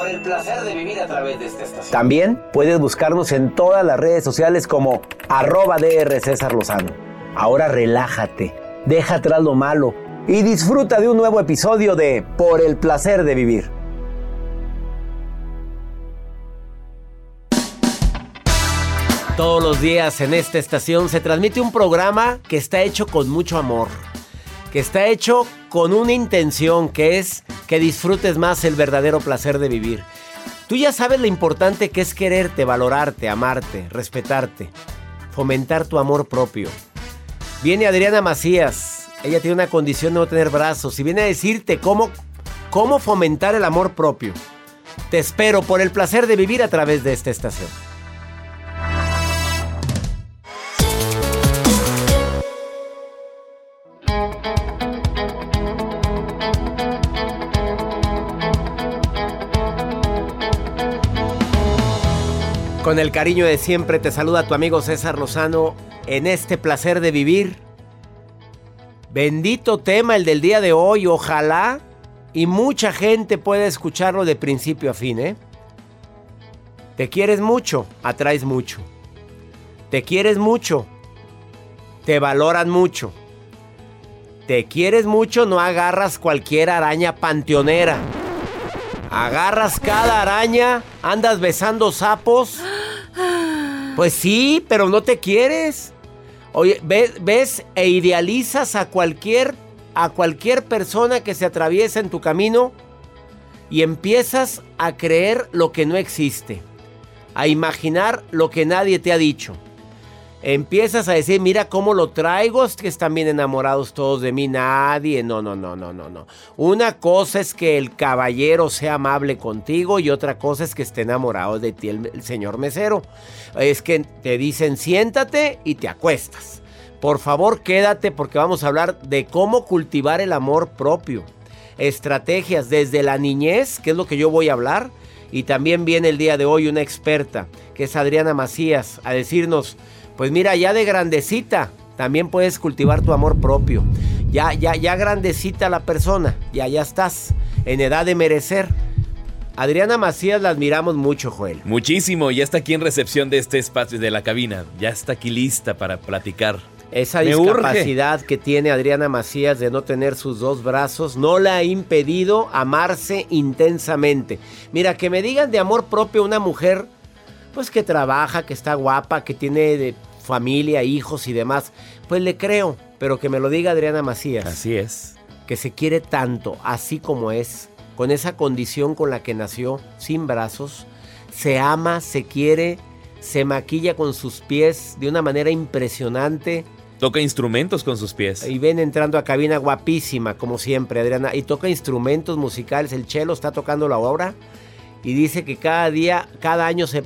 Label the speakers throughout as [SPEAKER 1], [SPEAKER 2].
[SPEAKER 1] Por el placer de vivir a través de esta estación. También puedes buscarnos en todas las redes sociales como arroba DR César Lozano. Ahora relájate, deja atrás lo malo y disfruta de un nuevo episodio de Por el placer de vivir. Todos los días en esta estación se transmite un programa que está hecho con mucho amor, que está hecho con una intención que es que disfrutes más el verdadero placer de vivir. Tú ya sabes lo importante que es quererte, valorarte, amarte, respetarte, fomentar tu amor propio. Viene Adriana Macías, ella tiene una condición de no tener brazos y viene a decirte cómo, cómo fomentar el amor propio. Te espero por el placer de vivir a través de esta estación. Con el cariño de siempre te saluda tu amigo César Lozano en este placer de vivir. Bendito tema el del día de hoy, ojalá y mucha gente pueda escucharlo de principio a fin, ¿eh? Te quieres mucho, atraes mucho. Te quieres mucho, te valoran mucho. Te quieres mucho, no agarras cualquier araña panteonera. Agarras cada araña, andas besando sapos. Pues sí, pero no te quieres. Oye, ves, ves e idealizas a cualquier a cualquier persona que se atraviesa en tu camino y empiezas a creer lo que no existe, a imaginar lo que nadie te ha dicho. Empiezas a decir, mira cómo lo traigo, que están bien enamorados todos de mí, nadie, no, no, no, no, no, no. Una cosa es que el caballero sea amable contigo y otra cosa es que esté enamorado de ti el, el señor mesero. Es que te dicen siéntate y te acuestas. Por favor quédate porque vamos a hablar de cómo cultivar el amor propio. Estrategias desde la niñez, que es lo que yo voy a hablar. Y también viene el día de hoy una experta, que es Adriana Macías, a decirnos... Pues mira, ya de grandecita también puedes cultivar tu amor propio. Ya, ya, ya grandecita la persona, ya, ya estás en edad de merecer. Adriana Macías la admiramos mucho, Joel.
[SPEAKER 2] Muchísimo, ya está aquí en recepción de este espacio de la cabina. Ya está aquí lista para platicar.
[SPEAKER 1] Esa discapacidad que tiene Adriana Macías de no tener sus dos brazos no la ha impedido amarse intensamente. Mira, que me digan de amor propio una mujer, pues que trabaja, que está guapa, que tiene de familia, hijos y demás, pues le creo, pero que me lo diga Adriana Macías.
[SPEAKER 2] Así es.
[SPEAKER 1] Que se quiere tanto, así como es, con esa condición con la que nació, sin brazos, se ama, se quiere, se maquilla con sus pies de una manera impresionante.
[SPEAKER 2] Toca instrumentos con sus pies.
[SPEAKER 1] Y ven entrando a cabina guapísima, como siempre, Adriana. Y toca instrumentos musicales. El chelo está tocando la obra. Y dice que cada día, cada año se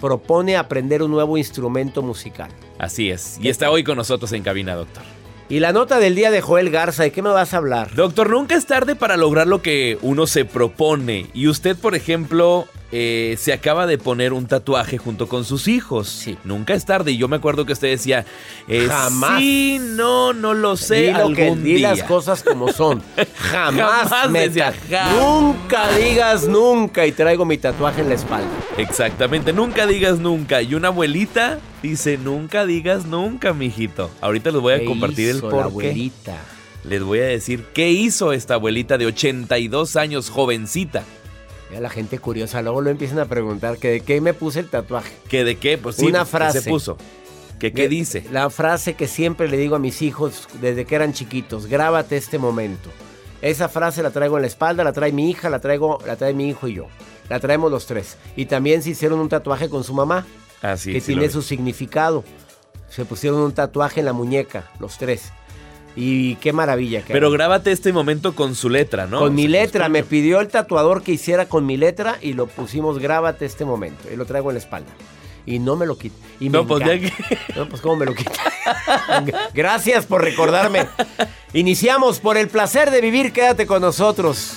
[SPEAKER 1] propone aprender un nuevo instrumento musical.
[SPEAKER 2] Así es. Y está hoy con nosotros en cabina, doctor.
[SPEAKER 1] Y la nota del día de Joel Garza, ¿de qué me vas a hablar?
[SPEAKER 2] Doctor, nunca es tarde para lograr lo que uno se propone. Y usted, por ejemplo, eh, se acaba de poner un tatuaje junto con sus hijos.
[SPEAKER 1] Sí.
[SPEAKER 2] Nunca es tarde. Y yo me acuerdo que usted decía, eh,
[SPEAKER 1] Jamás.
[SPEAKER 2] Sí, no, no lo sé.
[SPEAKER 1] Di, lo que-
[SPEAKER 2] algún
[SPEAKER 1] di
[SPEAKER 2] día.
[SPEAKER 1] las cosas como son. Jamás,
[SPEAKER 2] Jamás
[SPEAKER 1] me
[SPEAKER 2] decía, jamás.
[SPEAKER 1] Nunca digas nunca y traigo mi tatuaje en la espalda.
[SPEAKER 2] Exactamente, nunca digas nunca. Y una abuelita dice, nunca digas nunca, mijito. Ahorita les voy a
[SPEAKER 1] ¿Qué
[SPEAKER 2] compartir el
[SPEAKER 1] hizo la abuelita?
[SPEAKER 2] Les voy a decir qué hizo esta abuelita de 82 años, jovencita.
[SPEAKER 1] Mira, la gente curiosa, luego lo empiezan a preguntar que de qué me puse el tatuaje.
[SPEAKER 2] ¿Que de qué? Pues sí,
[SPEAKER 1] Una
[SPEAKER 2] ¿qué
[SPEAKER 1] frase.
[SPEAKER 2] se puso? ¿Que qué
[SPEAKER 1] De-
[SPEAKER 2] dice?
[SPEAKER 1] La frase que siempre le digo a mis hijos desde que eran chiquitos, grábate este momento. Esa frase la traigo en la espalda, la trae mi hija, la traigo, la trae mi hijo y yo. La traemos los tres. Y también se hicieron un tatuaje con su mamá,
[SPEAKER 2] Así
[SPEAKER 1] que tiene su significado. Se pusieron un tatuaje en la muñeca, los tres. Y qué maravilla. que
[SPEAKER 2] Pero grábate este momento con su letra, ¿no?
[SPEAKER 1] Con mi
[SPEAKER 2] sea,
[SPEAKER 1] letra, me pidió el tatuador que hiciera con mi letra y lo pusimos, grábate este momento. Y lo traigo en la espalda. Y no me lo quita. Y me
[SPEAKER 2] No, pues ya.
[SPEAKER 1] No, pues cómo me lo quita. Gracias por recordarme. Iniciamos por el placer de vivir. Quédate con nosotros.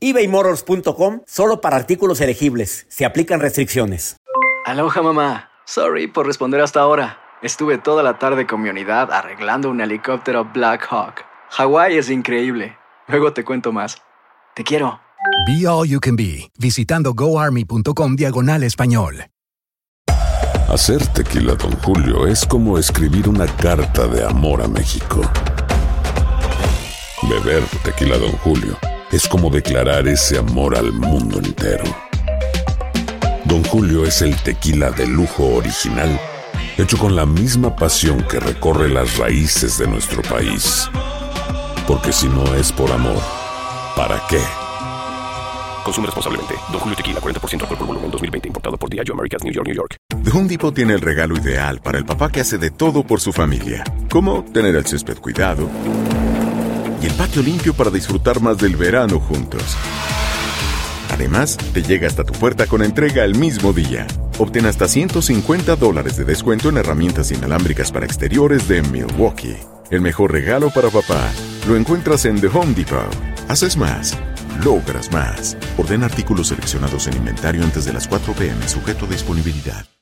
[SPEAKER 1] ebaymotors.com solo para artículos elegibles. Se aplican restricciones.
[SPEAKER 3] Aloha mamá. Sorry por responder hasta ahora. Estuve toda la tarde con mi unidad arreglando un helicóptero Black Hawk. Hawái es increíble. Luego te cuento más. Te quiero.
[SPEAKER 4] Be All You Can Be, visitando goarmy.com diagonal español.
[SPEAKER 5] Hacer tequila, Don Julio, es como escribir una carta de amor a México. Beber tequila, Don Julio, es como declarar ese amor al mundo entero. Don Julio es el tequila de lujo original, hecho con la misma pasión que recorre las raíces de nuestro país. Porque si no es por amor, ¿para qué?
[SPEAKER 6] Consume responsablemente. Don Julio Tequila, 40% alcohol por volumen, 2020. Importado por Diageo Americas, New York, New York.
[SPEAKER 7] The Home Depot tiene el regalo ideal para el papá que hace de todo por su familia, como tener el césped cuidado y el patio limpio para disfrutar más del verano juntos. Además, te llega hasta tu puerta con entrega el mismo día. Obtén hasta 150 dólares de descuento en herramientas inalámbricas para exteriores de Milwaukee. El mejor regalo para papá lo encuentras en The Home Depot. Haces más, logras más. Orden artículos seleccionados en inventario antes de las 4 pm, sujeto a disponibilidad.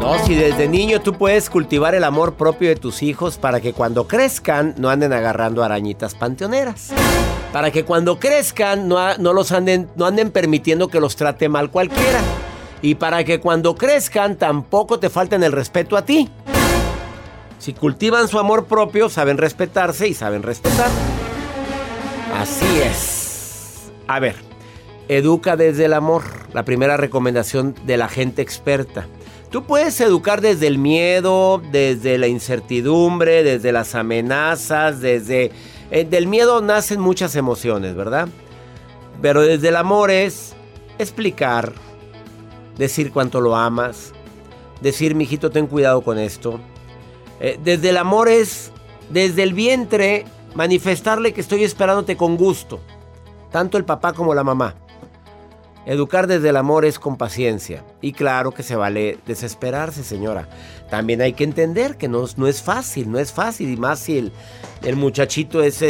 [SPEAKER 1] No, si desde niño tú puedes cultivar el amor propio de tus hijos para que cuando crezcan no anden agarrando arañitas panteoneras. Para que cuando crezcan no, no los anden, no anden permitiendo que los trate mal cualquiera. Y para que cuando crezcan tampoco te falten el respeto a ti. Si cultivan su amor propio, saben respetarse y saben respetar. Así es. A ver, educa desde el amor. La primera recomendación de la gente experta. Tú puedes educar desde el miedo, desde la incertidumbre, desde las amenazas, desde... eh, del miedo nacen muchas emociones, ¿verdad? Pero desde el amor es explicar, decir cuánto lo amas, decir, mijito, ten cuidado con esto. Eh, desde el amor es, desde el vientre, manifestarle que estoy esperándote con gusto. Tanto el papá como la mamá. Educar desde el amor es con paciencia. Y claro que se vale desesperarse, señora. También hay que entender que no, es fácil, no es fácil. Y más si el, muchachito es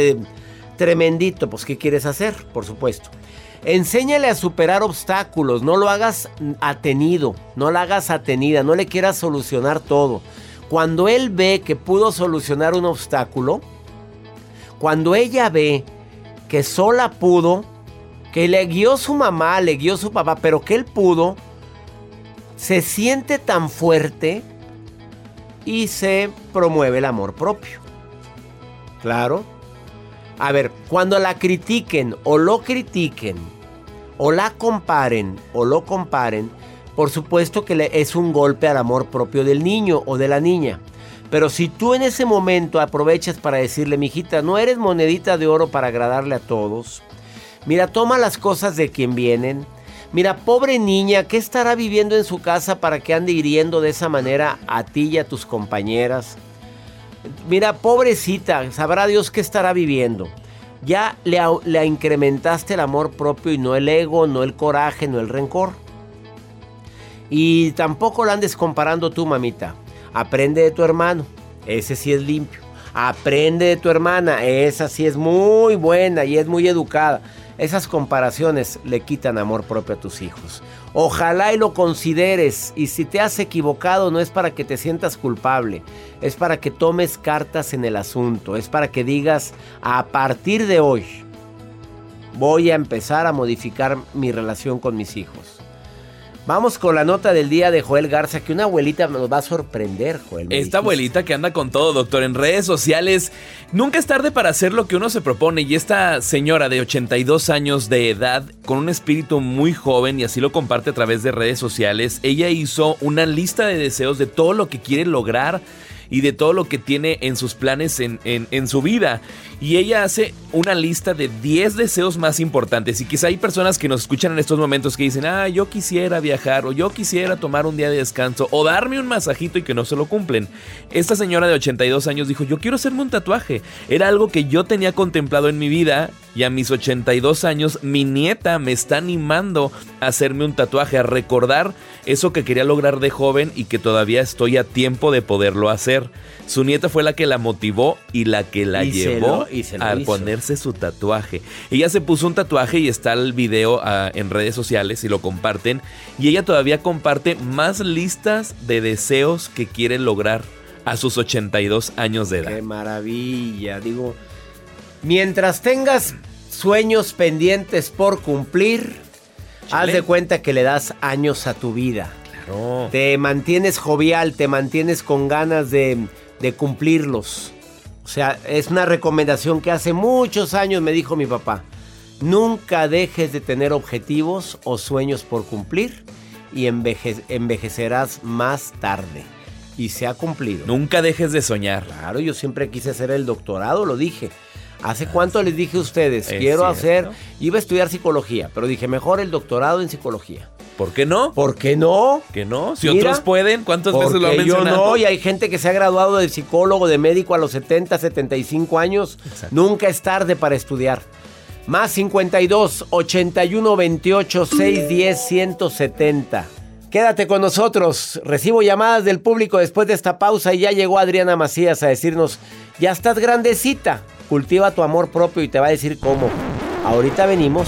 [SPEAKER 1] tremendito, pues ¿qué quieres hacer? Por supuesto. Enséñale a superar obstáculos, no lo hagas atenido, no lo hagas atenida, no le quieras solucionar todo. Cuando él ve que pudo solucionar un obstáculo, cuando ella ve que sola pudo, que le guió su mamá, le guió su papá, pero que él pudo, se siente tan fuerte y se promueve el amor propio. Claro. A ver, cuando la critiquen o lo critiquen, o la comparen o lo comparen, por supuesto que es un golpe al amor propio del niño o de la niña. Pero si tú en ese momento aprovechas para decirle, mijita, no eres monedita de oro para agradarle a todos. Mira, toma las cosas de quien vienen. Mira, pobre niña, ¿qué estará viviendo en su casa para que ande hiriendo de esa manera a ti y a tus compañeras? Mira, pobrecita, sabrá Dios qué estará viviendo. Ya le, incrementaste el amor propio y no el ego, no el coraje, no el rencor. Y tampoco lo andes comparando tú, mamita. Aprende de tu hermano, ese sí es limpio. Aprende de tu hermana, esa sí es muy buena y es muy educada. Esas comparaciones le quitan amor propio a tus hijos. Ojalá y lo consideres y si te has equivocado no es para que te sientas culpable, es para que tomes cartas en el asunto, es para que digas a partir de hoy voy a empezar a modificar mi relación con mis hijos. Vamos con la nota del día de Joel Garza, que una abuelita nos va a sorprender, Joel.
[SPEAKER 2] Esta
[SPEAKER 1] dijiste.
[SPEAKER 2] abuelita que anda con todo, doctor, en redes sociales. Nunca es tarde para hacer lo que uno se propone. Y esta señora de 82 años de edad, con un espíritu muy joven, y así lo comparte a través de redes sociales, ella hizo una lista de deseos de todo lo que quiere lograr y de todo lo que tiene en sus planes en, en- su vida. Y ella hace una lista de 10 deseos más importantes. Y quizá hay personas que nos escuchan en estos momentos que dicen, ah, yo quisiera viajar o yo quisiera tomar un día de descanso o darme un masajito y que no se lo cumplen. Esta señora de 82 años dijo, yo quiero hacerme un tatuaje. Era algo que yo tenía contemplado en mi vida y a mis 82 años mi nieta me está animando a hacerme un tatuaje, a recordar eso que quería lograr de joven y que todavía estoy a tiempo de poderlo hacer. Su nieta fue la que la motivó y la que la
[SPEAKER 1] Y
[SPEAKER 2] llevó
[SPEAKER 1] se lo
[SPEAKER 2] a
[SPEAKER 1] hizo.
[SPEAKER 2] ponerse su tatuaje. Ella se puso un tatuaje y está el video ah, en redes sociales y lo comparten. Y ella todavía comparte más listas de deseos que quiere lograr a sus 82 años de edad.
[SPEAKER 1] Qué maravilla, digo. Mientras tengas sueños pendientes por cumplir, haz de cuenta que le das años a tu vida.
[SPEAKER 2] Claro.
[SPEAKER 1] Te mantienes jovial, te mantienes con ganas de, de cumplirlos. O sea, es una recomendación que hace muchos años me dijo mi papá. Nunca dejes de tener objetivos o sueños por cumplir y enveje- envejecerás más tarde. Y se ha cumplido.
[SPEAKER 2] Nunca dejes de soñar.
[SPEAKER 1] Claro, yo siempre quise hacer el doctorado, lo dije. ¿Hace cuánto les dije a ustedes?
[SPEAKER 2] Es
[SPEAKER 1] Quiero
[SPEAKER 2] cierto.
[SPEAKER 1] hacer, iba a estudiar psicología, pero dije mejor el doctorado en psicología.
[SPEAKER 2] ¿Por qué no?
[SPEAKER 1] ¿Por qué no?
[SPEAKER 2] ¿Que no? Si
[SPEAKER 1] Mira,
[SPEAKER 2] otros pueden, ¿cuántas veces lo han
[SPEAKER 1] Porque yo
[SPEAKER 2] mencionado?
[SPEAKER 1] no, y hay gente que se ha graduado de psicólogo, de médico a los 70, 75 años. Nunca es tarde para estudiar. Más 52 81 28 610 170. Quédate con nosotros. Recibo llamadas del público después de esta pausa y ya llegó Adriana Macías a decirnos, ya estás grandecita. Cultiva tu amor propio y te va a decir cómo. Ahorita venimos.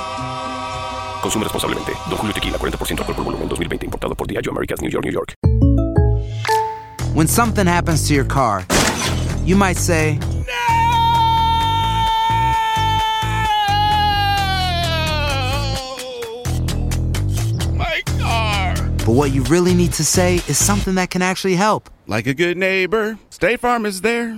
[SPEAKER 6] Consume responsablemente. Don Julio Tequila, 40% alcohol por volumen, 2020. Importado por Diageo Americas, New York, New York.
[SPEAKER 8] When something happens to your car, you might say,
[SPEAKER 9] My car.
[SPEAKER 8] but what you really need to say is something that can actually help.
[SPEAKER 9] Like a good neighbor, State Farm is there.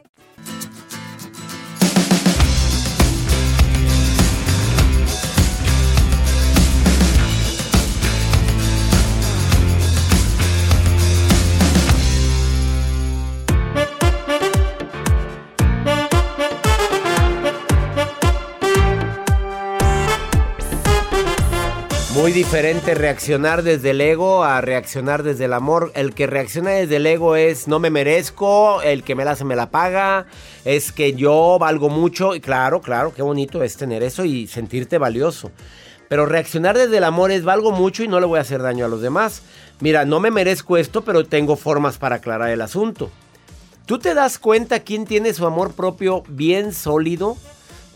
[SPEAKER 1] Muy diferente reaccionar desde el ego a reaccionar desde el amor. El que reacciona desde el ego es no me merezco, el que me la hace me la paga, es que yo valgo mucho. Y claro, claro, qué bonito es tener eso y sentirte valioso. Pero reaccionar desde el amor es valgo mucho y no le voy a hacer daño a los demás. Mira, no me merezco esto, pero tengo formas para aclarar el asunto. ¿Tú te das cuenta quién tiene su amor propio bien sólido?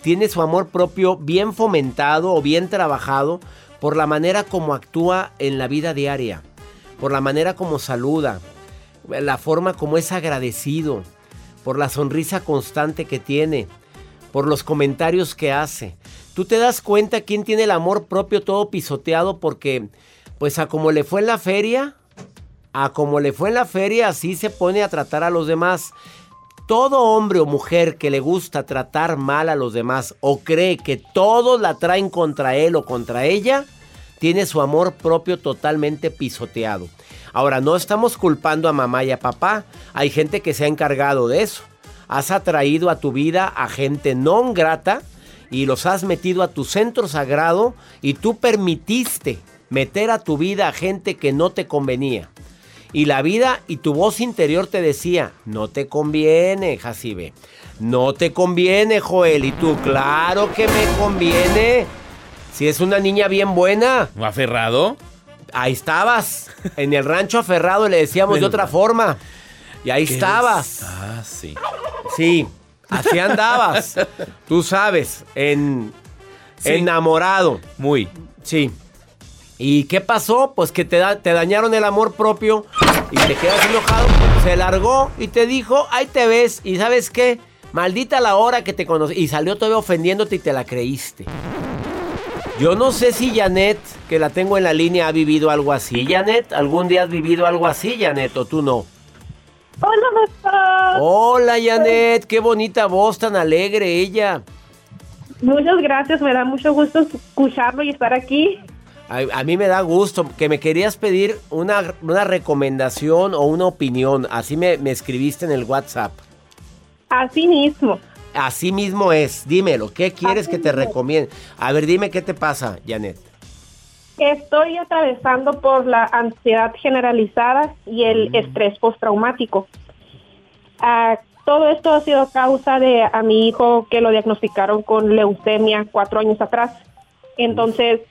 [SPEAKER 1] ¿Tiene su amor propio bien fomentado o bien trabajado? Por la manera como actúa en la vida diaria, por la manera como saluda, la forma como es agradecido, por la sonrisa constante que tiene, por los comentarios que hace. Tú te das cuenta quién tiene el amor propio todo pisoteado porque, pues a como le fue en la feria, a como le fue en la feria, así se pone a tratar a los demás. Todo hombre o mujer que le gusta tratar mal a los demás o cree que todos la traen contra él o contra ella, tiene su amor propio totalmente pisoteado. Ahora, no estamos culpando a mamá y a papá. Hay gente que se ha encargado de eso. Has atraído a tu vida a gente no grata y los has metido a tu centro sagrado y tú permitiste meter a tu vida a gente que no te convenía. Y la vida y tu voz interior te decía, no te conviene, Jacibe. No te conviene, Joel. Y tú, claro que me conviene. Si es una niña bien buena.
[SPEAKER 2] ¿Aferrado?
[SPEAKER 1] Ahí estabas. En el rancho aferrado le decíamos de otra forma. Y ahí estabas.
[SPEAKER 2] Ah, sí.
[SPEAKER 1] Sí, así andabas. Tú sabes, en enamorado.
[SPEAKER 2] Muy.
[SPEAKER 1] Sí. ¿Y qué pasó? Pues que te, te dañaron el amor propio y te quedas enojado. Se largó y te dijo, ahí te ves. ¿Y sabes qué? Maldita la hora que te conocí. Y salió todavía ofendiéndote y te la creíste. Yo no sé si Janet, que la tengo en la línea, ha vivido algo así. Janet, ¿algún día has vivido algo así, Janet, o tú no?
[SPEAKER 10] Hola, doctor.
[SPEAKER 1] Hola, Janet. Qué bonita voz, tan alegre ella.
[SPEAKER 10] Muchas gracias, me da mucho gusto escucharlo y estar aquí.
[SPEAKER 1] A, mí me da gusto que me querías pedir una, una recomendación o una opinión. Así me, me escribiste en el WhatsApp.
[SPEAKER 10] Así mismo.
[SPEAKER 1] Así mismo es. Dímelo, ¿qué quieres que te recomiende? A ver, dime qué te pasa, Janet.
[SPEAKER 10] Estoy atravesando por la ansiedad generalizada y el estrés postraumático. Ah, todo esto ha sido causa de a mi hijo que lo diagnosticaron con leucemia cuatro años atrás. Entonces,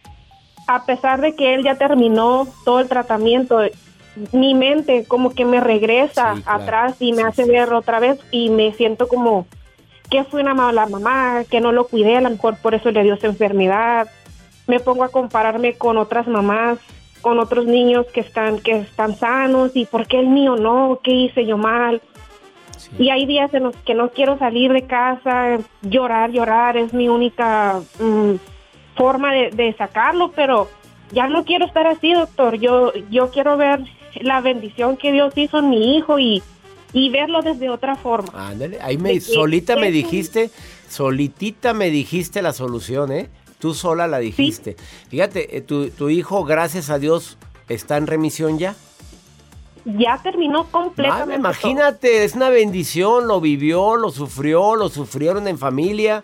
[SPEAKER 10] a pesar de que él ya terminó todo el tratamiento, mi mente como que me regresa atrás y me hace ver otra vez y me siento como que fue una mala mamá, que no lo cuidé, a lo mejor por eso le dio esa enfermedad. Me pongo a compararme con otras mamás, con otros niños que están, que están sanos y por qué el mío no, qué hice yo mal. Y hay días en los que no quiero salir de casa, llorar, llorar es mi única mm, forma de, de, sacarlo, pero ya no quiero estar así, doctor. Yo, yo quiero ver la bendición que Dios hizo en mi hijo y, y verlo desde otra forma.
[SPEAKER 1] Ándale, ahí me, solita me dijiste, solitita me dijiste la solución, ¿eh? Tú sola la dijiste. Fíjate, eh, tu, tu, hijo, gracias a Dios, está en remisión ya.
[SPEAKER 10] Ya terminó completamente.
[SPEAKER 1] Imagínate, es una bendición, lo vivió, lo sufrió, lo sufrieron en familia.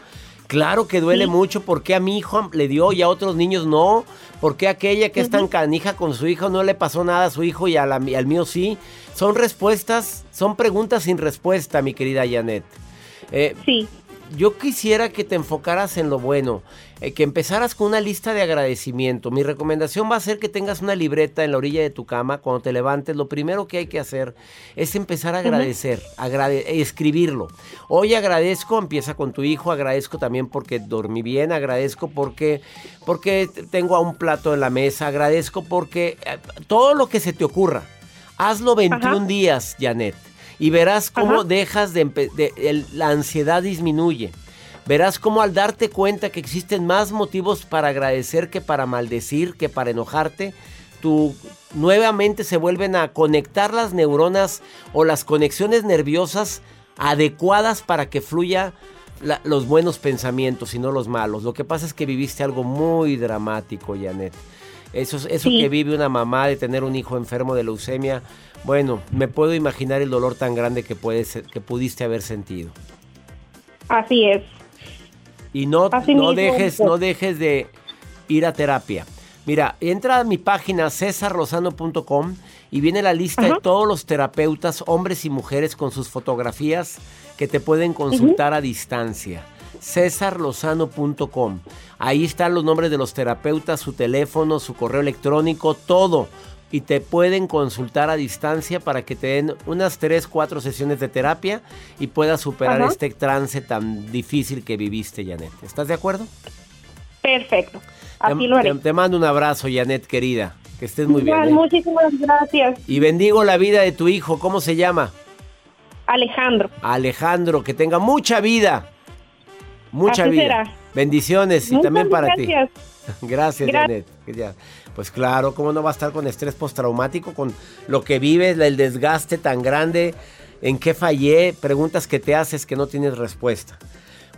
[SPEAKER 1] Claro que duele mucho porque a mi hijo le dio y a otros niños no. Porque aquella que es tan canija con su hijo no le pasó nada a su hijo y al mío sí. Son respuestas, son preguntas sin respuesta, mi querida Janet.
[SPEAKER 10] Eh, sí.
[SPEAKER 1] Yo quisiera que te enfocaras en lo bueno, eh, que empezaras con una lista de agradecimiento. Mi recomendación va a ser que tengas una libreta en la orilla de tu cama cuando te levantes. Lo primero que hay que hacer es empezar a agradecer, escribirlo. Hoy agradezco, empieza con tu hijo, agradezco también porque dormí bien, agradezco porque, porque tengo a un plato en la mesa, agradezco porque eh, todo lo que se te ocurra. Hazlo 21 días, Janet y verás cómo dejas de, la ansiedad disminuye. Verás cómo al darte cuenta que existen más motivos para agradecer que para maldecir, que para enojarte, tu nuevamente se vuelven a conectar las neuronas o las conexiones nerviosas adecuadas para que fluya los buenos pensamientos y no los malos. Lo que pasa es que viviste algo muy dramático, Janet. Eso, eso que vive una mamá de tener un hijo enfermo de leucemia, bueno, me puedo imaginar el dolor tan grande que, puedes, que pudiste haber sentido.
[SPEAKER 10] Así es.
[SPEAKER 1] Y no, no, dejes, no dejes de ir a terapia. Mira, entra a mi página cesarlozano.com y viene la lista de todos los terapeutas, hombres y mujeres, con sus fotografías que te pueden consultar a distancia. cesarlozano.com. Ahí están los nombres de los terapeutas, su teléfono, su correo electrónico, todo y te pueden consultar a distancia para que te den unas 3, 4 sesiones de terapia y puedas superar este trance tan difícil que viviste, Janet. ¿Estás de acuerdo?
[SPEAKER 10] Perfecto. Así lo haré.
[SPEAKER 1] Te, mando un abrazo, Janet, querida. Que estés muy bien. ¿eh?
[SPEAKER 10] Muchísimas gracias.
[SPEAKER 1] Y bendigo la vida de tu hijo. ¿Cómo se llama?
[SPEAKER 10] Alejandro.
[SPEAKER 1] Alejandro, que tenga mucha vida. Mucha vida. Bendiciones y también para ti. Gracias, Janet. Pues claro, ¿cómo no va a estar con estrés postraumático? Con lo que vives, el desgaste tan grande, en qué fallé, preguntas que te haces que no tienes respuesta.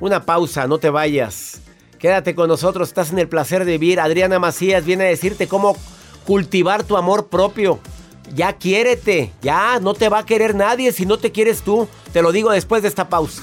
[SPEAKER 1] Una pausa, no te vayas. Quédate con nosotros, estás en el placer de vivir. Adriana Macías viene a decirte cómo cultivar tu amor propio. Ya quiérete, ya no te va a querer nadie si no te quieres tú. Te lo digo después de esta pausa.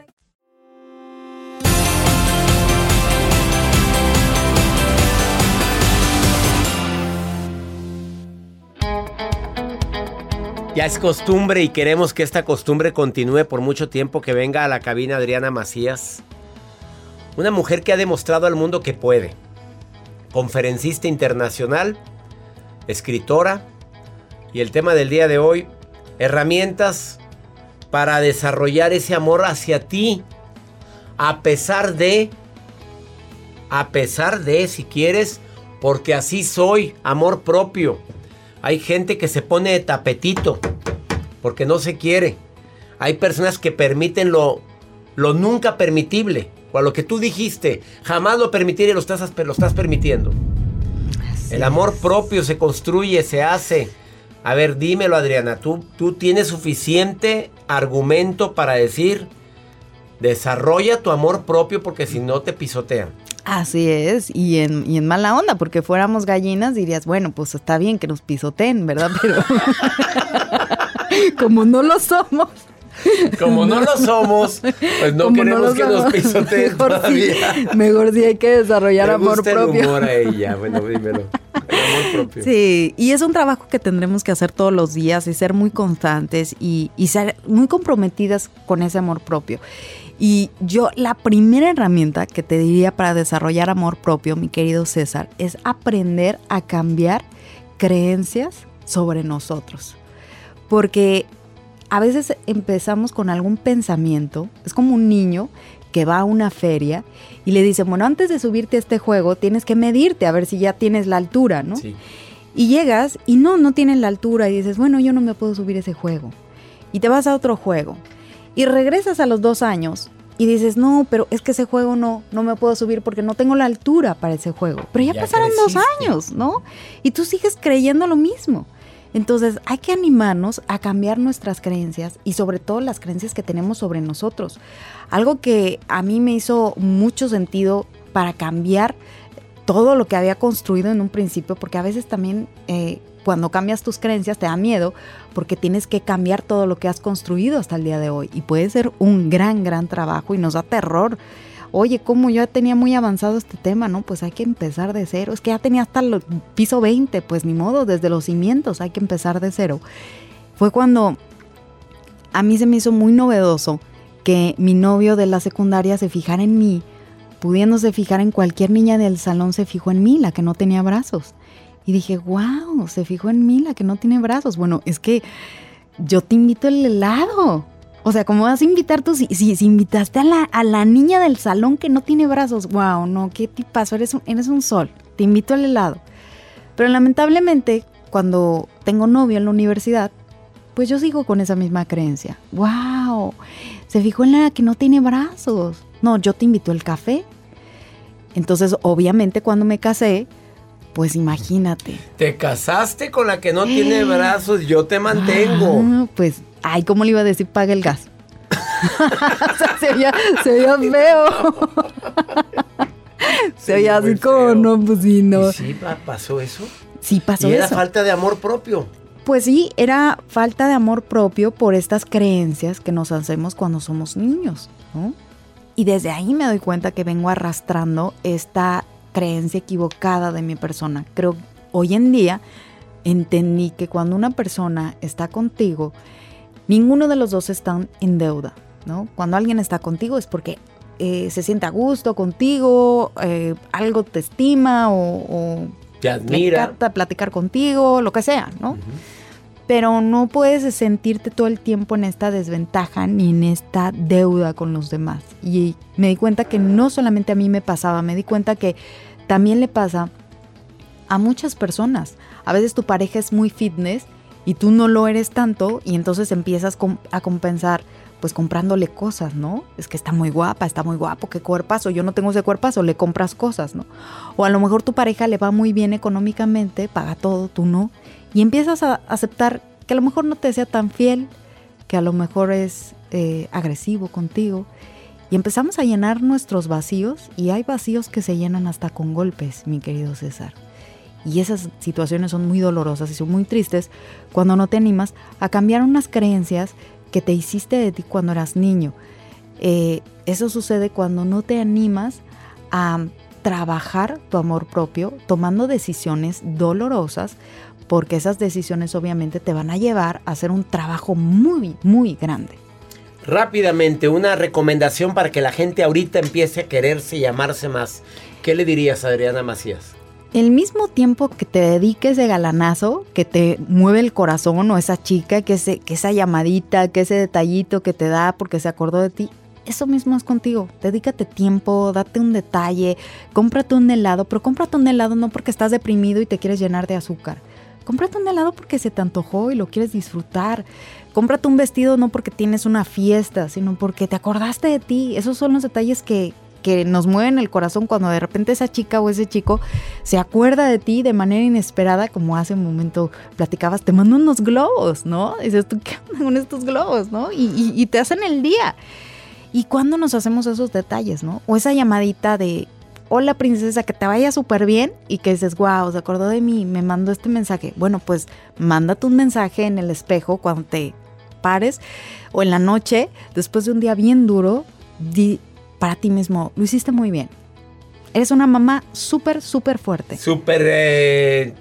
[SPEAKER 1] Ya es costumbre y queremos que esta costumbre continúe por mucho tiempo que venga a la cabina Adriana Macías. Una mujer que ha demostrado al mundo que puede. Conferencista internacional, escritora y el tema del día de hoy, herramientas para desarrollar ese amor hacia ti a pesar de a pesar de si quieres porque así soy, amor propio Hay gente que se pone de tapetito porque no se quiere. Hay personas que permiten lo, lo nunca permitible. O a lo que tú dijiste, jamás lo permitiré, lo estás, lo estás permitiendo. El amor propio se construye, se hace. A ver, dímelo Adriana, ¿tú, tú tienes suficiente argumento para decir, desarrolla tu amor propio porque si no te pisotean.
[SPEAKER 11] Así es, y en, y en mala onda, porque fuéramos gallinas dirías, bueno, pues está bien que nos pisoteen, ¿verdad? Pero como no lo somos.
[SPEAKER 1] Como no lo somos, pues no queremos que nos pisoteen
[SPEAKER 11] mejor
[SPEAKER 1] todavía.
[SPEAKER 11] Sí, mejor sí hay que desarrollar
[SPEAKER 1] Me
[SPEAKER 11] amor
[SPEAKER 1] gusta
[SPEAKER 11] propio.
[SPEAKER 1] El humor a ella, bueno, dímelo. El amor propio.
[SPEAKER 11] Sí, y es un trabajo que tendremos que hacer todos los días y ser muy constantes y, y ser muy comprometidas con ese amor propio. Y yo, la primera herramienta que te diría para desarrollar amor propio, mi querido César, es aprender a cambiar creencias sobre nosotros. Porque a veces empezamos con algún pensamiento, es como un niño que va a una feria y le dice, bueno, antes de subirte a este juego tienes que medirte a ver si ya tienes la altura, ¿no?
[SPEAKER 1] Sí.
[SPEAKER 11] Y llegas y no, no tienes la altura y dices, bueno, yo no me puedo subir a ese juego. Y te vas a otro juego. Y regresas a los dos años y dices, no, pero es que ese juego no, no me puedo subir porque no tengo la altura para ese juego. Pero ya,
[SPEAKER 1] Ya
[SPEAKER 11] pasaron dos años, ¿no? Y tú sigues creyendo lo mismo. Entonces hay que animarnos a cambiar nuestras creencias y sobre todo las creencias que tenemos sobre nosotros. Algo que a mí me hizo mucho sentido para cambiar todo lo que había construido en un principio, porque a veces también eh, cuando cambias tus creencias te da miedo, porque tienes que cambiar todo lo que has construido hasta el día de hoy. Y puede ser un gran, gran trabajo y nos da terror. Oye, como yo tenía muy avanzado este tema, ¿no? Pues hay que empezar de cero. Es que ya tenía hasta el piso 20, pues ni modo, desde los cimientos hay que empezar de cero. Fue cuando a mí se me hizo muy novedoso que mi novio de la secundaria se fijara en mí, pudiéndose fijar en cualquier niña del salón, se fijó en mí, la que no tenía brazos. Y dije, wow, se fijó en mí, la que no tiene brazos. Bueno, es que yo te invito el helado. O sea, ¿cómo vas a invitar tú? Si, si, invitaste a la, a la niña del salón que no tiene brazos, wow, no, qué tipazo, eres eres un sol. Te invito al helado. Pero lamentablemente, cuando tengo novio en la universidad, pues yo sigo con esa misma creencia. ¡Wow! Se fijó en la que no tiene brazos. No, yo te invito el café. Entonces, obviamente, cuando me casé, pues imagínate.
[SPEAKER 1] Te casaste con la que no tiene brazos, yo te mantengo.
[SPEAKER 11] Ah, pues, ay, ¿cómo le iba a decir paga el gas? o sea, se veía, se veía feo. se veía así como, no, pues sí, no.
[SPEAKER 1] ¿Y sí pa- pasó eso?
[SPEAKER 11] Sí pasó
[SPEAKER 1] y era
[SPEAKER 11] eso.
[SPEAKER 1] falta de amor propio.
[SPEAKER 11] Pues sí, era falta de amor propio por estas creencias que nos hacemos cuando somos niños, ¿no? Y desde ahí me doy cuenta que vengo arrastrando esta creencia equivocada de mi persona. Creo hoy en día entendí que cuando una persona está contigo, ninguno de los dos están en deuda, ¿no? Cuando alguien está contigo es porque eh, se siente a gusto contigo, eh, algo te estima o, o
[SPEAKER 1] Te
[SPEAKER 11] le
[SPEAKER 1] admira.
[SPEAKER 11] encanta platicar contigo, lo que sea, ¿no? Pero no puedes sentirte todo el tiempo en esta desventaja ni en esta deuda con los demás. Y me di cuenta que no solamente a mí me pasaba, me di cuenta que también le pasa a muchas personas. A veces tu pareja es muy fitness y tú no lo eres tanto y entonces empiezas a compensar pues comprándole cosas, ¿no? Es que está muy guapa, está muy guapo, qué cuerpazo, yo no tengo ese cuerpazo, le compras cosas, ¿no? O a lo mejor tu pareja le va muy bien económicamente, paga todo, tú no, y empiezas a aceptar que a lo mejor no te sea tan fiel, que a lo mejor es eh, agresivo contigo, y empezamos a llenar nuestros vacíos, y hay vacíos que se llenan hasta con golpes, mi querido César. Y esas situaciones son muy dolorosas y son muy tristes cuando no te animas a cambiar unas creencias que te hiciste de ti cuando eras niño. Eh, eso sucede cuando no te animas a trabajar tu amor propio tomando decisiones dolorosas porque esas decisiones obviamente te van a llevar a hacer un trabajo muy, muy grande.
[SPEAKER 1] Rápidamente, una recomendación para que la gente ahorita empiece a quererse y amarse más. ¿Qué le dirías a Adriana Macías?
[SPEAKER 11] El mismo tiempo que te dediques de galanazo, que te mueve el corazón o esa chica, que, ese, que esa llamadita, que ese detallito que te da porque se acordó de ti, eso mismo es contigo. Dedícate tiempo, date un detalle, cómprate un helado, pero cómprate un helado no porque estás deprimido y te quieres llenar de azúcar. Cómprate un helado porque se te antojó y lo quieres disfrutar. Cómprate un vestido no porque tienes una fiesta, sino porque te acordaste de ti. Esos son los detalles que, que nos mueven el corazón cuando de repente esa chica o ese chico se acuerda de ti de manera inesperada, como hace un momento platicabas, te mando unos globos, ¿no? dices tú, ¿qué con estos globos, no? Y, y, y te hacen el día. ¿Y cuándo nos hacemos esos detalles, no? O esa llamadita de, hola princesa, que te vaya súper bien y que dices, wow, se acordó de mí, me mandó este mensaje. Bueno, pues mándate un mensaje en el espejo cuando te pares o en la noche, después de un día bien duro, di para ti mismo, lo hiciste muy bien. Eres una mamá súper, súper fuerte.
[SPEAKER 1] Súper, eh,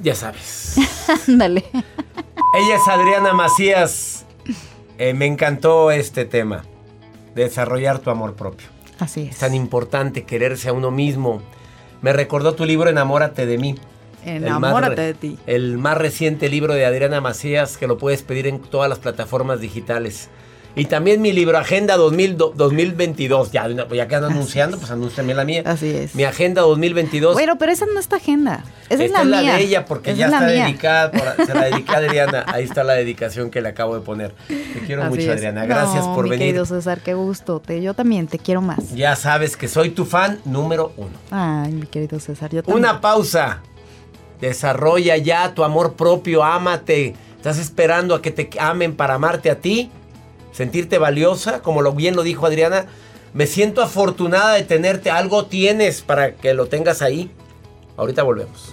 [SPEAKER 1] ya sabes.
[SPEAKER 11] Ándale.
[SPEAKER 1] Ella es Adriana Macías. Eh, me encantó este tema, desarrollar tu amor propio.
[SPEAKER 11] Así es.
[SPEAKER 1] Es tan importante quererse a uno mismo. Me recordó tu libro Enamórate de mí.
[SPEAKER 11] Enamórate de ti.
[SPEAKER 1] El más reciente libro de Adriana Macías que lo puedes pedir en todas las plataformas digitales. Y también mi libro Agenda 2000, 2022. Ya, ya que ando anunciando, pues anúnciame la mía.
[SPEAKER 11] Así es.
[SPEAKER 1] Mi Agenda 2022.
[SPEAKER 11] Bueno, pero esa no es tu agenda. Esa
[SPEAKER 1] Esta
[SPEAKER 11] es la
[SPEAKER 1] es la
[SPEAKER 11] mía.
[SPEAKER 1] de ella porque
[SPEAKER 11] Esa
[SPEAKER 1] ya
[SPEAKER 11] es la
[SPEAKER 1] está
[SPEAKER 11] mía.
[SPEAKER 1] dedicada. por- se la dediqué a Adriana. Ahí está la dedicación que le acabo de poner. Te quiero
[SPEAKER 11] Así
[SPEAKER 1] mucho,
[SPEAKER 11] es.
[SPEAKER 1] Adriana. Gracias
[SPEAKER 11] No,
[SPEAKER 1] por
[SPEAKER 11] mi
[SPEAKER 1] venir.
[SPEAKER 11] querido César, qué gusto. Te, yo también te quiero más.
[SPEAKER 1] Ya sabes que soy tu fan número uno.
[SPEAKER 11] Ay, mi querido César, yo también.
[SPEAKER 1] Una pausa. Desarrolla ya tu amor propio, ámate. ¿Estás esperando a que te amen para amarte a ti? Sentirte valiosa, como lo bien lo dijo Adriana. Me siento afortunada de tenerte. Algo tienes para que lo tengas ahí. Ahorita volvemos.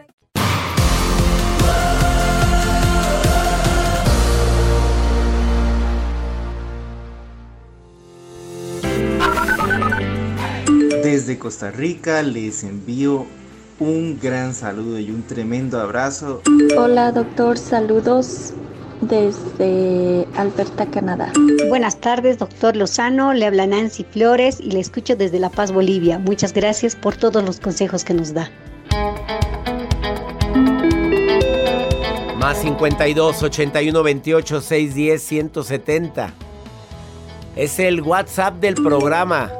[SPEAKER 12] Desde Costa Rica les envío un gran saludo y un tremendo abrazo.
[SPEAKER 13] Hola doctor, saludos desde Alberta, Canadá.
[SPEAKER 14] Buenas tardes, doctor Lozano. Le habla Nancy Flores y le escucho desde La Paz, Bolivia. Muchas gracias por todos los consejos que nos da.
[SPEAKER 1] Más 52 81 28 610 170. Es el WhatsApp del programa.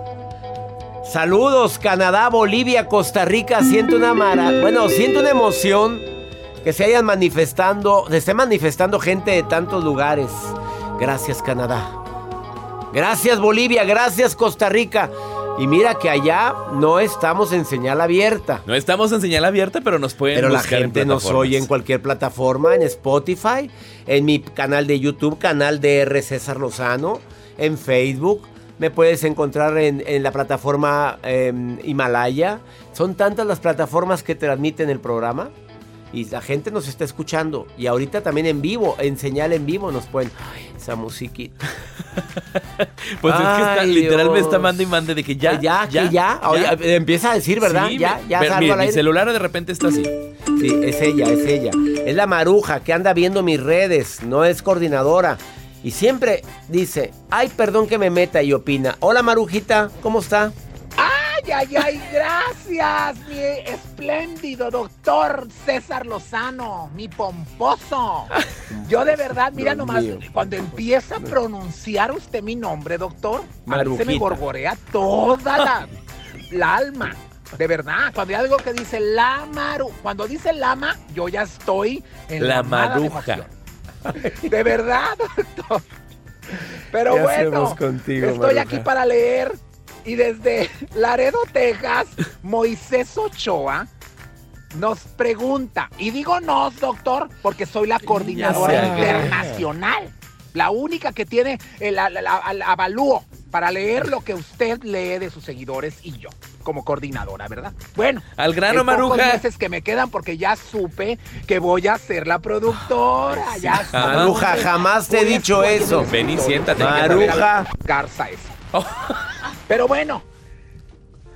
[SPEAKER 1] Saludos, Canadá, Bolivia, Costa Rica. Siento una mara. Bueno, siento una emoción que se hayan manifestando, se esté manifestando gente de tantos lugares. Gracias, Canadá. Gracias, Bolivia. Gracias, Costa Rica. Y mira que allá no estamos en señal abierta.
[SPEAKER 2] No estamos en señal abierta, pero nos pueden
[SPEAKER 1] Pero la
[SPEAKER 2] en
[SPEAKER 1] gente nos oye en cualquier plataforma, en Spotify, en mi canal de YouTube, canal de R. César Lozano, en Facebook. Me puedes encontrar en, en la plataforma eh, Himalaya. Son tantas las plataformas que transmiten el programa. Y la gente nos está escuchando. Y ahorita también en vivo, en señal en vivo nos pueden... Ay, esa musiquita.
[SPEAKER 2] Pues es que está,
[SPEAKER 1] Ay,
[SPEAKER 2] literal me está mande y mande de que ya.
[SPEAKER 1] ya, que ya. Oye, empieza a decir, ¿verdad?
[SPEAKER 2] Sí,
[SPEAKER 1] ya, ya.
[SPEAKER 2] pero mire, mi celular de repente está así.
[SPEAKER 1] Sí, es ella, es ella. Es la maruja que anda viendo mis redes, no es coordinadora. Y siempre dice, ay, perdón que me meta y opina. Hola Marujita, ¿cómo está?
[SPEAKER 15] Ay, ay, ay, gracias, mi espléndido doctor César Lozano, mi pomposo. Yo de verdad, mira
[SPEAKER 1] Dios
[SPEAKER 15] nomás,
[SPEAKER 1] mío.
[SPEAKER 15] cuando empieza a pronunciar usted mi nombre, doctor, a mí se me gorgorea toda la, la alma. De verdad, cuando ya digo que dice la maru, cuando dice lama, yo ya estoy en
[SPEAKER 2] La
[SPEAKER 15] la
[SPEAKER 2] maruja.
[SPEAKER 15] De verdad, doctor. Pero
[SPEAKER 1] ¿Qué
[SPEAKER 15] bueno,
[SPEAKER 1] contigo,
[SPEAKER 15] estoy
[SPEAKER 1] Maruja?
[SPEAKER 15] aquí para leer. Y desde Laredo, Texas, Moisés Ochoa nos pregunta. Y digo nos, doctor, porque soy la coordinadora internacional. La única que tiene el, a- la- el avalúo para leer lo que usted lee de sus seguidores y yo, como coordinadora, ¿verdad? Bueno,
[SPEAKER 2] Al grano, Maruja.
[SPEAKER 15] meses que me quedan porque ya supe que voy a ser la productora. Ya supe.
[SPEAKER 1] Maruja, jamás te he dicho eso.
[SPEAKER 2] Ven y siéntate.
[SPEAKER 1] Maruja.
[SPEAKER 15] Garza esa. Pero bueno,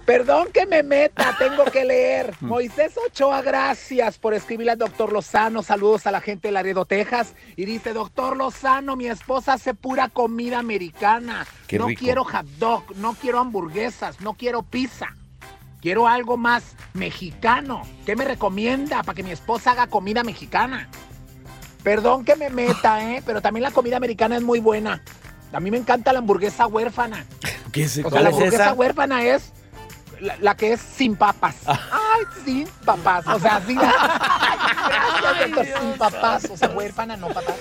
[SPEAKER 15] perdón que me meta, tengo que leer. Moisés Ochoa, gracias por escribirle al doctor Lozano. Saludos a la gente de Laredo, Texas. Y dice, doctor Lozano, mi esposa hace pura comida americana.
[SPEAKER 2] Qué
[SPEAKER 15] no
[SPEAKER 2] rico.
[SPEAKER 15] quiero hot dog, no quiero hamburguesas, no quiero pizza. Quiero algo más mexicano. ¿Qué me recomienda para que mi esposa haga comida mexicana? Perdón que me meta, ¿eh? Pero también la comida americana es muy buena. A mí me encanta la hamburguesa huérfana.
[SPEAKER 2] ¿Qué es
[SPEAKER 15] O sea,
[SPEAKER 1] ¿Cuál
[SPEAKER 15] la
[SPEAKER 1] es
[SPEAKER 15] hamburguesa
[SPEAKER 1] esa?
[SPEAKER 15] huérfana es la, la que es sin papas. Ay, sin papas. O sea, sin, Gracias, doctor, sin papas. O sea, huérfana, no papas.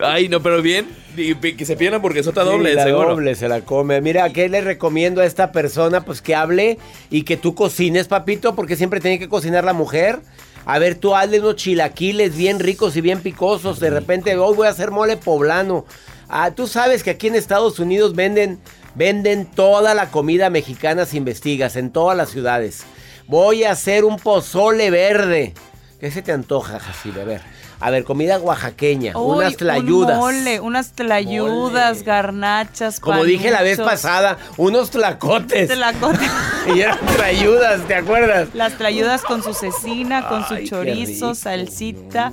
[SPEAKER 2] Ay, no, pero bien. Y Que se pida la hamburguesota doble,
[SPEAKER 1] Sí, la
[SPEAKER 2] seguro.
[SPEAKER 1] doble se la come. Mira, ¿qué le recomiendo a esta persona? Pues que hable y que tú cocines, papito, porque siempre tiene que cocinar la mujer. A ver, tú hazle unos chilaquiles bien ricos y bien picosos. De repente, hoy voy a hacer mole poblano. Ah, tú sabes que aquí en Estados Unidos venden, venden toda la comida mexicana si investigas, en todas las ciudades. Voy a hacer un pozole verde. ¿Qué se te antoja, Jacibe? A ver, a ver, comida oaxaqueña,
[SPEAKER 16] Uy,
[SPEAKER 1] unas tlayudas.
[SPEAKER 16] Un mole, unas tlayudas, garnachas,
[SPEAKER 1] Como dije la vez pasada, unos tlacotes.
[SPEAKER 16] tlacotes.
[SPEAKER 1] Y eran trayudas, ¿te acuerdas?
[SPEAKER 16] Las tlayudas con su cecina, con su
[SPEAKER 1] Ay,
[SPEAKER 16] chorizo,
[SPEAKER 1] rico,
[SPEAKER 16] salsita.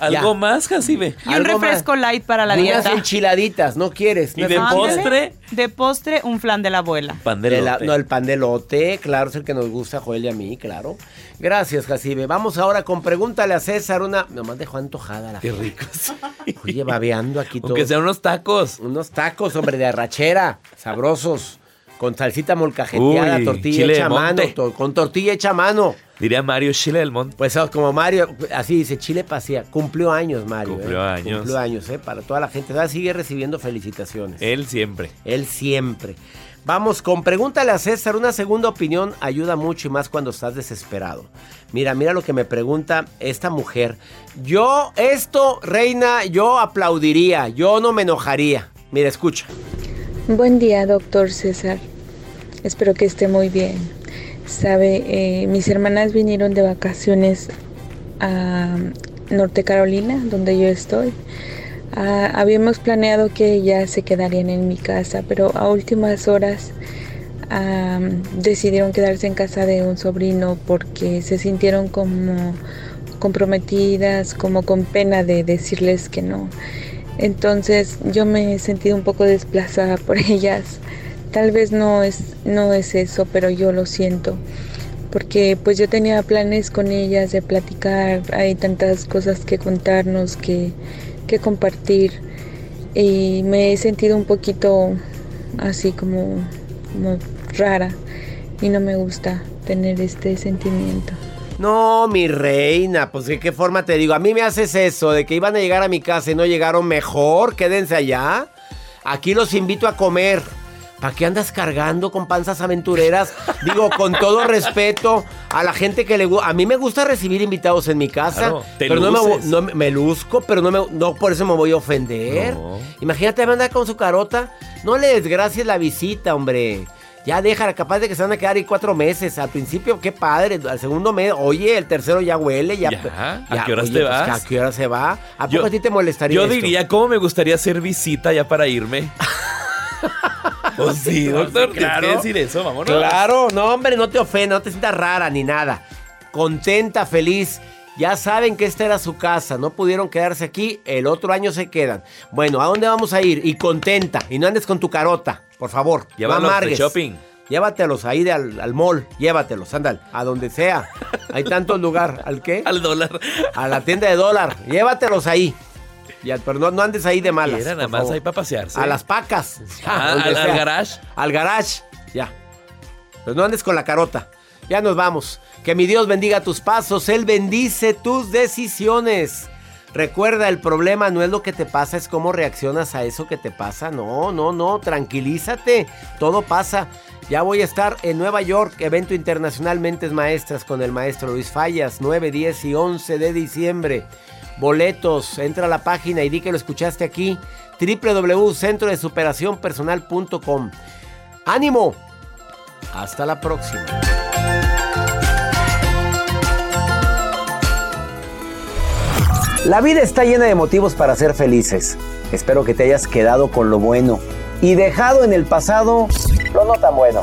[SPEAKER 2] ¿Algo
[SPEAKER 1] Ya.
[SPEAKER 2] más, Jacibe?
[SPEAKER 16] Y un
[SPEAKER 1] más.
[SPEAKER 16] refresco light para la
[SPEAKER 1] Y unas
[SPEAKER 16] dieta.
[SPEAKER 1] enchiladitas, ¿no quieres?
[SPEAKER 2] ¿Y
[SPEAKER 1] Unas
[SPEAKER 2] de postre?
[SPEAKER 16] De postre, un flan de la abuela.
[SPEAKER 2] Pan de
[SPEAKER 1] la- no, el pan de lote, claro, es el que nos gusta a Joel y a mí, claro. Gracias, Jacibe. Vamos ahora con Pregúntale a César una... Nomás dejó antojada la
[SPEAKER 2] Qué
[SPEAKER 1] gente.
[SPEAKER 2] rico. sí.
[SPEAKER 1] Oye, babeando aquí todo.
[SPEAKER 2] Aunque sean unos tacos.
[SPEAKER 1] Unos tacos, hombre, de arrachera, sabrosos. Con salsita molcajeteada,
[SPEAKER 2] Uy,
[SPEAKER 1] tortilla hecha a mano. to- con tortilla hecha a mano.
[SPEAKER 2] Diría Mario Chile del Monte.
[SPEAKER 1] Pues como Mario, así dice, Chile pasea. Cumplió años, Mario.
[SPEAKER 2] Cumplió
[SPEAKER 1] ¿eh?
[SPEAKER 2] años.
[SPEAKER 1] Cumplió años, ¿eh? Para toda la gente. Todavía sigue recibiendo felicitaciones.
[SPEAKER 2] Él siempre.
[SPEAKER 1] Él siempre. Vamos con pregúntale a César. Una segunda opinión ayuda mucho y más cuando estás desesperado. Mira, mira lo que me pregunta esta mujer. Yo, esto, reina, yo aplaudiría. Yo no me enojaría. Mira, escucha.
[SPEAKER 17] Buen día, doctor César. Espero que esté muy bien. Sabe, eh, mis hermanas vinieron de vacaciones a Norte Carolina, donde yo estoy. Ah, habíamos planeado que ellas se quedarían en mi casa, pero a últimas horas decidieron quedarse en casa de un sobrino porque se sintieron como comprometidas, como con pena de decirles que no. Entonces yo me he sentido un poco desplazada por ellas. Tal vez no es, no es eso, pero yo lo siento. Porque pues yo tenía planes con ellas de platicar, hay tantas cosas que contarnos, que, que compartir. Y me he sentido un poquito así como, como rara. Y no me gusta tener este sentimiento.
[SPEAKER 1] No, mi reina, pues de qué forma te digo. A mí me haces eso, de que iban a llegar a mi casa y no llegaron mejor. Quédense allá. Aquí los invito a comer. ¿Para qué andas cargando con panzas aventureras? Digo, con todo respeto a la gente que le gusta. A mí me gusta recibir invitados en mi casa.
[SPEAKER 2] Claro, te
[SPEAKER 1] pero no me, no me- luzco, pero no, me, no por eso me voy a ofender.
[SPEAKER 2] No.
[SPEAKER 1] Imagínate, me anda con su carota. No le desgracies la visita, hombre. Ya déjala, capaz de que se van a quedar ahí cuatro meses. Al principio, qué padre. Al segundo mes, oye, el tercero ya huele. Ya,
[SPEAKER 2] Ya, ¿a qué horas
[SPEAKER 1] oye,
[SPEAKER 2] te
[SPEAKER 1] pues,
[SPEAKER 2] vas?
[SPEAKER 1] ¿A qué hora se va? ¿A poco
[SPEAKER 2] Yo-
[SPEAKER 1] a ti te molestaría
[SPEAKER 2] Yo
[SPEAKER 1] esto?
[SPEAKER 2] diría, ¿cómo me gustaría hacer visita ya para irme? Pues sí, doctor,
[SPEAKER 1] Claro.
[SPEAKER 2] claro. que decir eso, vámonos.
[SPEAKER 1] Claro, no, hombre, no te ofenda, no te sientas rara ni nada. Contenta, feliz. Ya saben que esta era su casa, no pudieron quedarse aquí, el otro año se quedan. Bueno, ¿a dónde vamos a ir? Y contenta, y no andes con tu carota, por favor.
[SPEAKER 2] Llévalos de shopping.
[SPEAKER 1] Llévatelos ahí de al, al mall, llévatelos, ándale, a donde sea. Hay tanto lugar. ¿Al qué?
[SPEAKER 2] Al dólar.
[SPEAKER 1] A la tienda de dólar, llévatelos ahí. Ya, pero no, no andes ahí de malas.
[SPEAKER 2] Era nada más
[SPEAKER 1] favor.
[SPEAKER 2] ahí para pasearse.
[SPEAKER 1] A las pacas.
[SPEAKER 2] Ah, al- garage.
[SPEAKER 1] Al garage, ya. Pues no andes con la carota. Ya nos vamos. Que mi Dios bendiga tus pasos. Él bendice tus decisiones. Recuerda, el problema no es lo que te pasa, es cómo reaccionas a eso que te pasa. No, no, no, tranquilízate. Todo pasa. Ya voy a estar en Nueva York, evento internacional Mentes Maestras con el maestro Luis Fallas, 9, 10 y 11 de diciembre. Boletos, entra a la página y di que lo escuchaste aquí, www.centrodesuperacionpersonal.com. ¡Ánimo! Hasta la próxima. La vida está llena de motivos para ser felices. Espero que te hayas quedado con lo bueno y dejado en el pasado lo no tan bueno.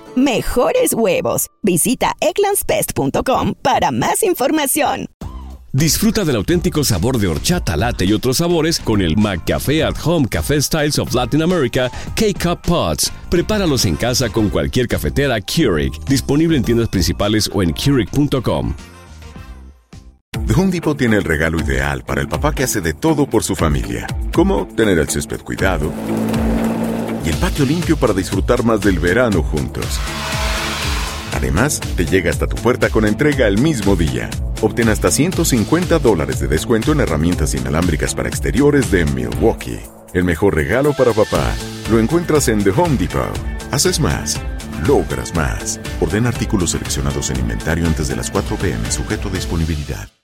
[SPEAKER 18] Mejores huevos. Visita egglandsbest.com para más información.
[SPEAKER 6] Disfruta del auténtico sabor de horchata, latte y otros sabores con el McCafé at Home Café Styles of Latin America K-Cup Pods. Prepáralos en casa con cualquier cafetera Keurig, disponible en tiendas principales o en Keurig.com.
[SPEAKER 7] The Home Depot tiene el regalo ideal para el papá que hace de todo por su familia, como tener el césped cuidado y el patio limpio para disfrutar más del verano juntos. Además, te llega hasta tu puerta con entrega el mismo día. Obtén hasta 150 dólares de descuento en herramientas inalámbricas para exteriores de Milwaukee. El mejor regalo para papá lo encuentras en The Home Depot. Haces más, logras más. Ordena artículos seleccionados en inventario antes de las 4 pm, sujeto a disponibilidad.